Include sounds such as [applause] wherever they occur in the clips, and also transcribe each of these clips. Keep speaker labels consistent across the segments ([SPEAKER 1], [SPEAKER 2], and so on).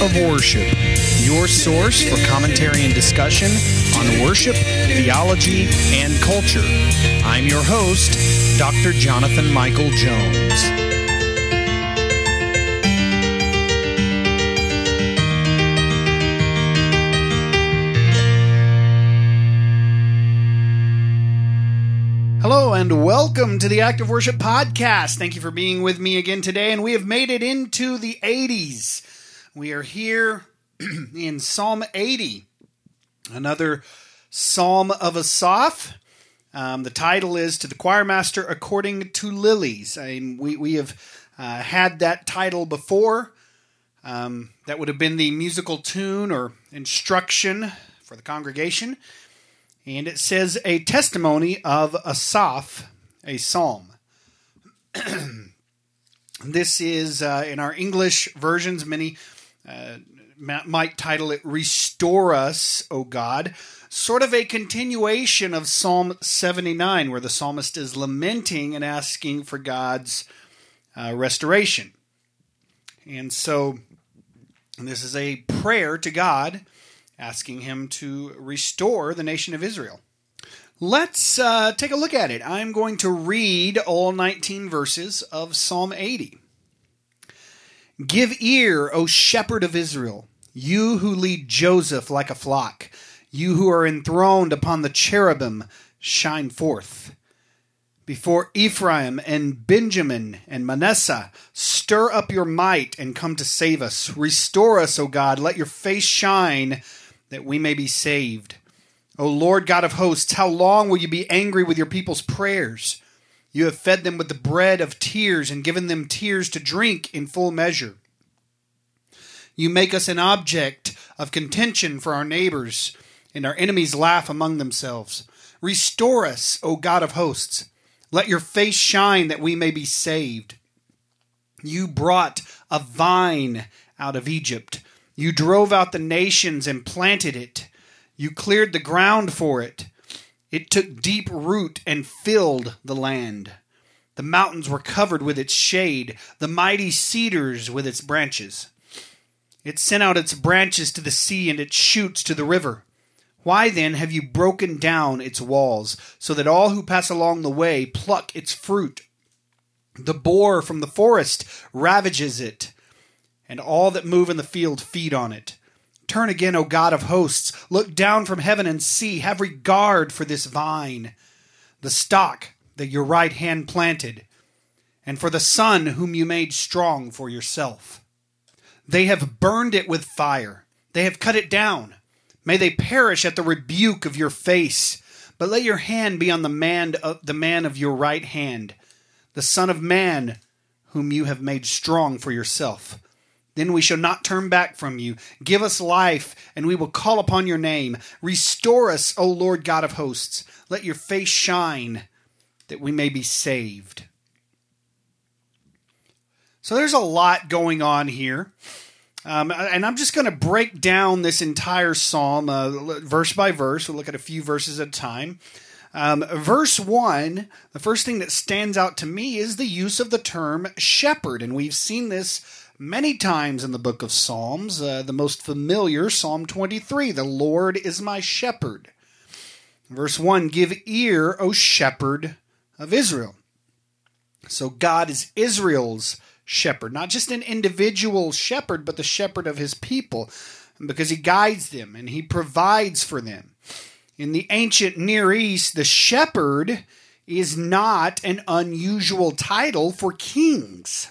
[SPEAKER 1] of Worship, your source for commentary and discussion on worship, theology, and culture. I'm your host, Dr. Jonathan Michael Jones. Hello and welcome to the Active Worship Podcast. Thank you for being with me again today. And we have made it into the 80s. We are here [clears throat] in Psalm 80, another Psalm of Asaph. Um, the title is To the Choir Master According to Lilies. I mean, we, we have uh, had that title before. Um, that would have been the musical tune or instruction for the congregation. And it says a testimony of Asaph, a psalm. [clears throat] this is uh, in our English versions, many uh, might title it Restore Us, O God. Sort of a continuation of Psalm 79, where the psalmist is lamenting and asking for God's uh, restoration. And so this is a prayer to God, asking Him to restore the nation of Israel. Let's uh, take a look at it. I'm going to read all 19 verses of Psalm 80. Give ear, O shepherd of Israel, you who lead Joseph like a flock, you who are enthroned upon the cherubim, shine forth. Before Ephraim and Benjamin and Manasseh, stir up your might and come to save us. Restore us, O God, let your face shine that we may be saved. O Lord God of hosts, how long will you be angry with your people's prayers? You have fed them with the bread of tears and given them tears to drink in full measure. You make us an object of contention for our neighbors, and our enemies laugh among themselves. Restore us, O God of hosts. Let your face shine that we may be saved. You brought a vine out of Egypt. You drove out the nations and planted it. You cleared the ground for it. It took deep root and filled the land. The mountains were covered with its shade, the mighty cedars with its branches. It sent out its branches to the sea and its shoots to the river. Why then have you broken down its walls, so that all who pass along the way pluck its fruit? The boar from the forest ravages it, and all that move in the field feed on it. Turn again, O God of hosts. Look down from heaven and see. Have regard for this vine, the stock that your right hand planted, and for the son whom you made strong for yourself. They have burned it with fire, they have cut it down. May they perish at the rebuke of your face. But let your hand be on the man of, the man of your right hand, the Son of Man, whom you have made strong for yourself. Then we shall not turn back from you. Give us life, and we will call upon your name. Restore us, O Lord God of hosts. Let your face shine, that we may be saved. So there's a lot going on here. Um, and I'm just going to break down this entire psalm uh, verse by verse. We'll look at a few verses at a time. Um, verse 1, the first thing that stands out to me is the use of the term shepherd. And we've seen this many times in the book of Psalms. Uh, the most familiar, Psalm 23, the Lord is my shepherd. Verse 1 Give ear, O shepherd of Israel. So God is Israel's shepherd, not just an individual shepherd, but the shepherd of his people, because he guides them and he provides for them. In the ancient Near East, the shepherd is not an unusual title for kings.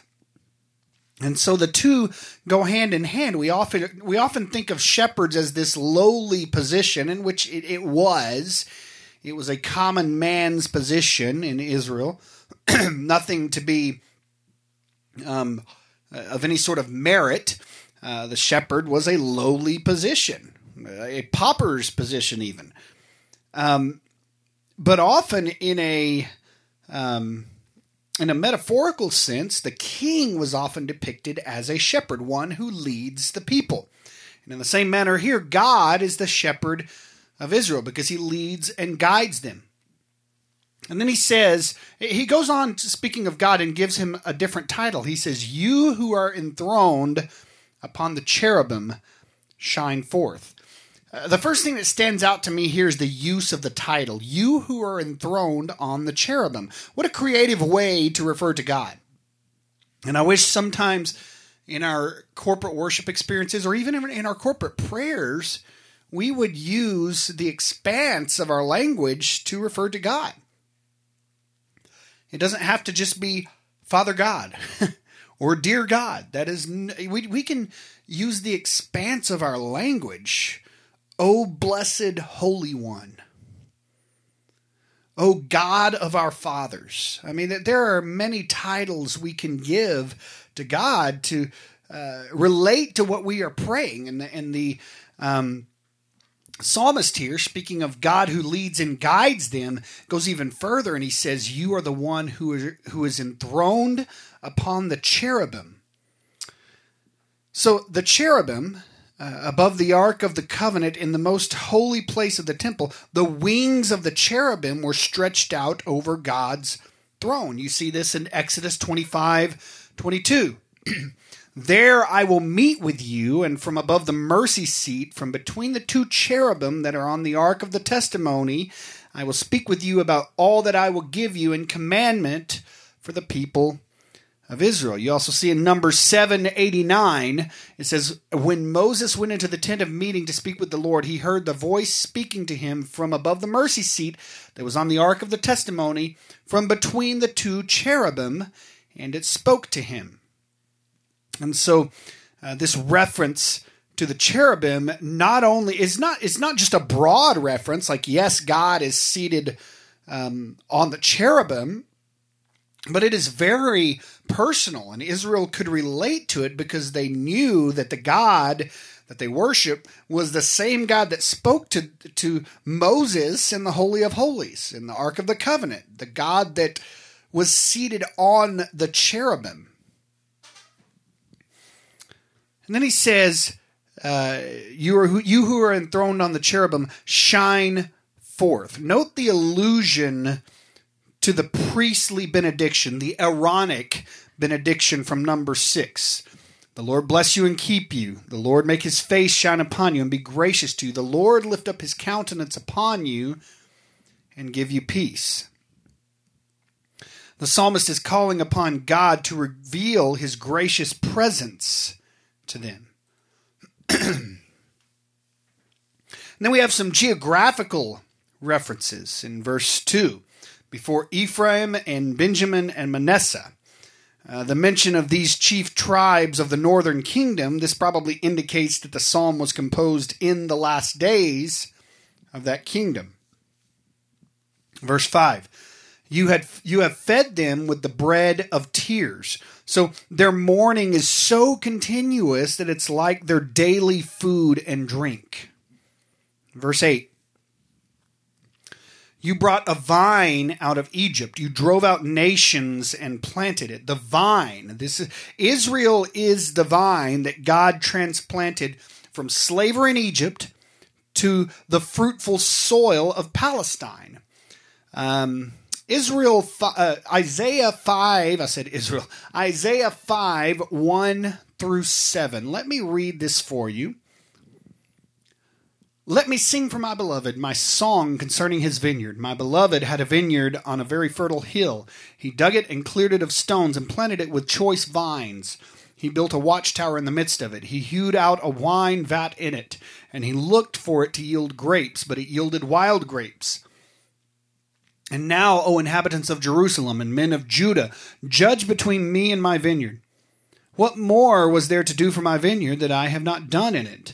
[SPEAKER 1] And so the two go hand in hand. We often we often think of shepherds as this lowly position, in which it, it was. It was a common man's position in Israel, [clears throat] nothing to be um, of any sort of merit. Uh, the shepherd was a lowly position, a pauper's position, even. Um, but often in a um, in a metaphorical sense, the king was often depicted as a shepherd, one who leads the people. And in the same manner here, God is the shepherd of Israel because he leads and guides them. And then he says, he goes on speaking of God and gives him a different title. He says, You who are enthroned upon the cherubim shine forth. Uh, the first thing that stands out to me here is the use of the title, You who are enthroned on the cherubim. What a creative way to refer to God. And I wish sometimes in our corporate worship experiences or even in our corporate prayers, we would use the expanse of our language to refer to God. It doesn't have to just be Father God [laughs] or Dear God. That is, we, we can use the expanse of our language. O blessed Holy One. O God of our fathers. I mean, there are many titles we can give to God to uh, relate to what we are praying. And the, and the um, psalmist here, speaking of God who leads and guides them, goes even further and he says, You are the one who is, who is enthroned upon the cherubim. So the cherubim, uh, above the ark of the covenant in the most holy place of the temple, the wings of the cherubim were stretched out over God's throne. You see this in Exodus 25 22. [clears throat] There I will meet with you, and from above the mercy seat, from between the two cherubim that are on the ark of the testimony, I will speak with you about all that I will give you in commandment for the people of Israel. You also see in Numbers 789, it says, When Moses went into the tent of meeting to speak with the Lord, he heard the voice speaking to him from above the mercy seat that was on the ark of the testimony, from between the two cherubim, and it spoke to him. And so uh, this reference to the cherubim not only is not it's not just a broad reference like yes God is seated um, on the cherubim, but it is very personal, and Israel could relate to it because they knew that the God that they worship was the same God that spoke to to Moses in the Holy of Holies in the Ark of the Covenant, the God that was seated on the cherubim. And then he says, uh, you, are who, you who are enthroned on the cherubim, shine forth. Note the allusion to the priestly benediction, the Aaronic benediction from number six. The Lord bless you and keep you. The Lord make his face shine upon you and be gracious to you. The Lord lift up his countenance upon you and give you peace. The psalmist is calling upon God to reveal his gracious presence to them. [clears throat] then we have some geographical references in verse 2 before Ephraim and Benjamin and Manasseh. Uh, the mention of these chief tribes of the northern kingdom, this probably indicates that the psalm was composed in the last days of that kingdom. Verse 5 you had you have fed them with the bread of tears. So their mourning is so continuous that it's like their daily food and drink. Verse 8. You brought a vine out of Egypt. You drove out nations and planted it. The vine. This is Israel is the vine that God transplanted from slavery in Egypt to the fruitful soil of Palestine. Um, Israel, uh, Isaiah 5, I said Israel, Isaiah 5, 1 through 7. Let me read this for you. Let me sing for my beloved my song concerning his vineyard. My beloved had a vineyard on a very fertile hill. He dug it and cleared it of stones and planted it with choice vines. He built a watchtower in the midst of it. He hewed out a wine vat in it, and he looked for it to yield grapes, but it yielded wild grapes. And now, O inhabitants of Jerusalem and men of Judah, judge between me and my vineyard. What more was there to do for my vineyard that I have not done in it?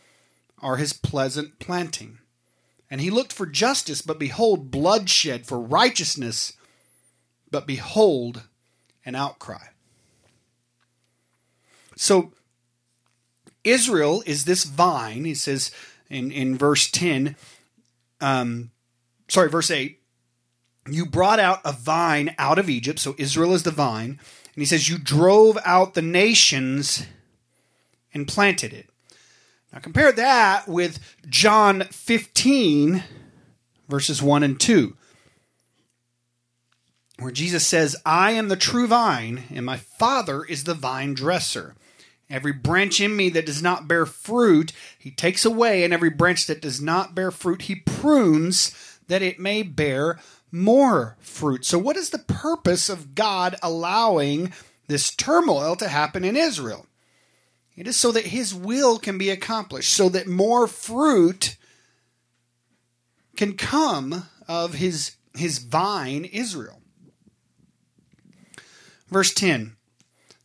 [SPEAKER 1] are his pleasant planting. And he looked for justice, but behold, bloodshed, for righteousness, but behold, an outcry. So, Israel is this vine. He says in, in verse 10, um, sorry, verse 8, you brought out a vine out of Egypt. So Israel is the vine. And he says, You drove out the nations and planted it. Now compare that with John 15, verses 1 and 2, where Jesus says, I am the true vine, and my Father is the vine dresser. Every branch in me that does not bear fruit, he takes away, and every branch that does not bear fruit, he prunes that it may bear more fruit. So, what is the purpose of God allowing this turmoil to happen in Israel? It is so that his will can be accomplished, so that more fruit can come of his, his vine, Israel. Verse 10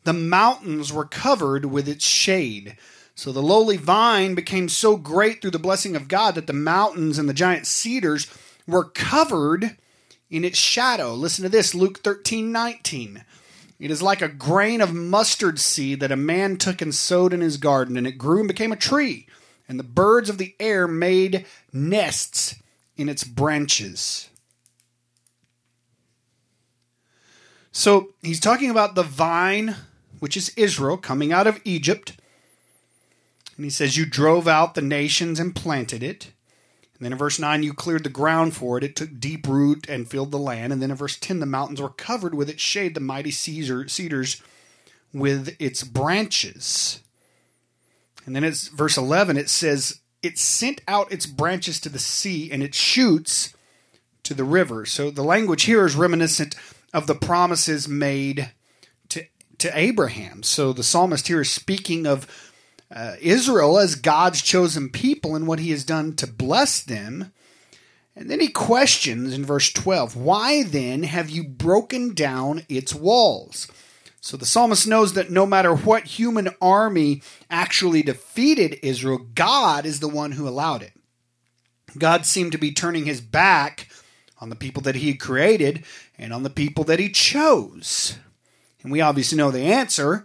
[SPEAKER 1] The mountains were covered with its shade. So the lowly vine became so great through the blessing of God that the mountains and the giant cedars were covered in its shadow. Listen to this Luke 13 19. It is like a grain of mustard seed that a man took and sowed in his garden, and it grew and became a tree, and the birds of the air made nests in its branches. So he's talking about the vine, which is Israel, coming out of Egypt. And he says, You drove out the nations and planted it. And then in verse 9, you cleared the ground for it. It took deep root and filled the land. And then in verse 10, the mountains were covered with its shade, the mighty cedars with its branches. And then it's verse 11, it says, It sent out its branches to the sea and its shoots to the river. So the language here is reminiscent of the promises made to, to Abraham. So the psalmist here is speaking of uh, Israel as God's chosen people and what he has done to bless them. And then he questions in verse 12, Why then have you broken down its walls? So the psalmist knows that no matter what human army actually defeated Israel, God is the one who allowed it. God seemed to be turning his back on the people that he had created and on the people that he chose. And we obviously know the answer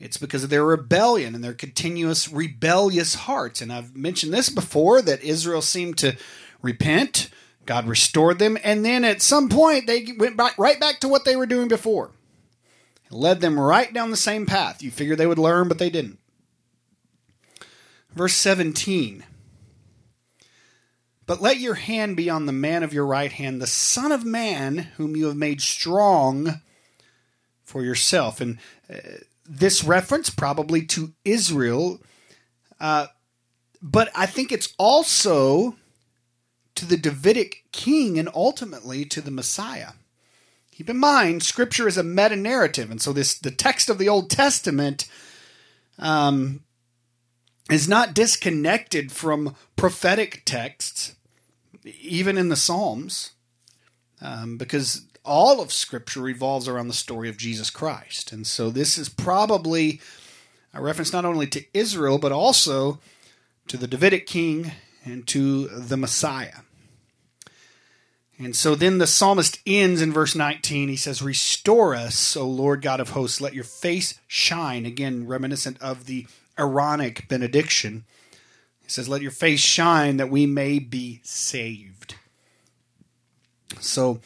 [SPEAKER 1] it's because of their rebellion and their continuous rebellious hearts. And I've mentioned this before that Israel seemed to repent, God restored them, and then at some point they went back, right back to what they were doing before. It led them right down the same path. You figured they would learn, but they didn't. Verse 17. But let your hand be on the man of your right hand, the Son of Man, whom you have made strong for yourself. And uh, this reference probably to Israel, uh, but I think it's also to the Davidic king and ultimately to the Messiah. Keep in mind, Scripture is a meta narrative, and so this the text of the Old Testament um, is not disconnected from prophetic texts, even in the Psalms, um, because all of Scripture revolves around the story of Jesus Christ. And so this is probably a reference not only to Israel, but also to the Davidic king and to the Messiah. And so then the psalmist ends in verse 19. He says, Restore us, O Lord God of hosts, let your face shine. Again, reminiscent of the Aaronic benediction. He says, Let your face shine that we may be saved. So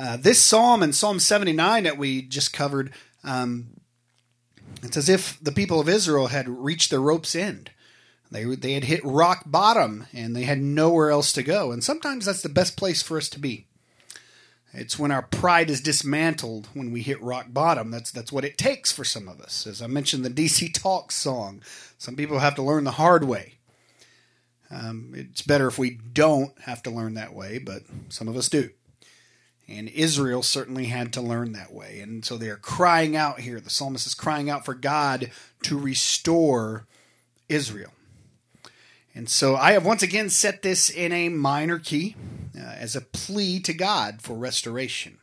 [SPEAKER 1] uh, this psalm and Psalm 79 that we just covered, um, it's as if the people of Israel had reached their rope's end. They, they had hit rock bottom and they had nowhere else to go. And sometimes that's the best place for us to be. It's when our pride is dismantled when we hit rock bottom. That's that's what it takes for some of us. As I mentioned, the DC Talk song. Some people have to learn the hard way. Um, it's better if we don't have to learn that way, but some of us do. And Israel certainly had to learn that way. And so they are crying out here. The psalmist is crying out for God to restore Israel. And so I have once again set this in a minor key uh, as a plea to God for restoration.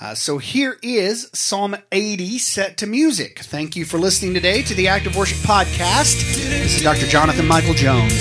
[SPEAKER 1] Uh, so here is Psalm 80 set to music. Thank you for listening today to the Active Worship Podcast. This is Dr. Jonathan Michael Jones.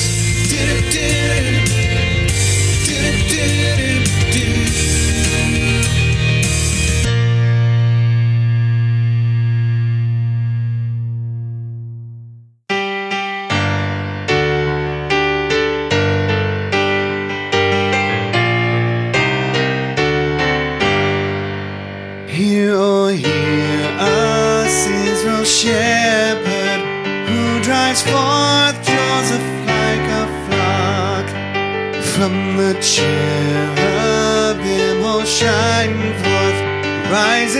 [SPEAKER 2] The cherubim will shine forth, rise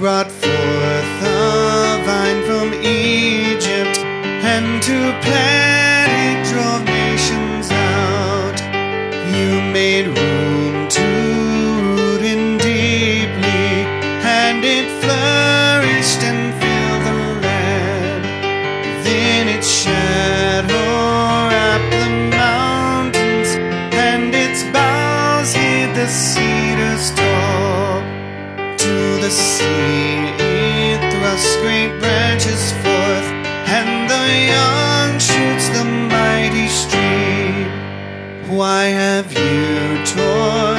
[SPEAKER 2] brought forth a vine from Egypt, and to plant it drove nations out. You made room to root in deeply, and it flourished and filled the land. Then its shadow wrapped the mountains, and its boughs hid the cedars tall. The sea it thrust great branches forth, and the young shoots the mighty stream. Why have you torn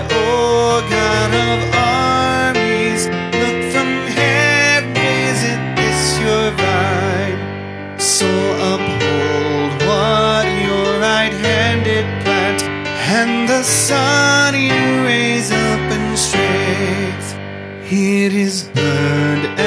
[SPEAKER 2] and god of armies, look from heaven raise it this your ride So uphold what your right handed plant and the son you raise up. It is burned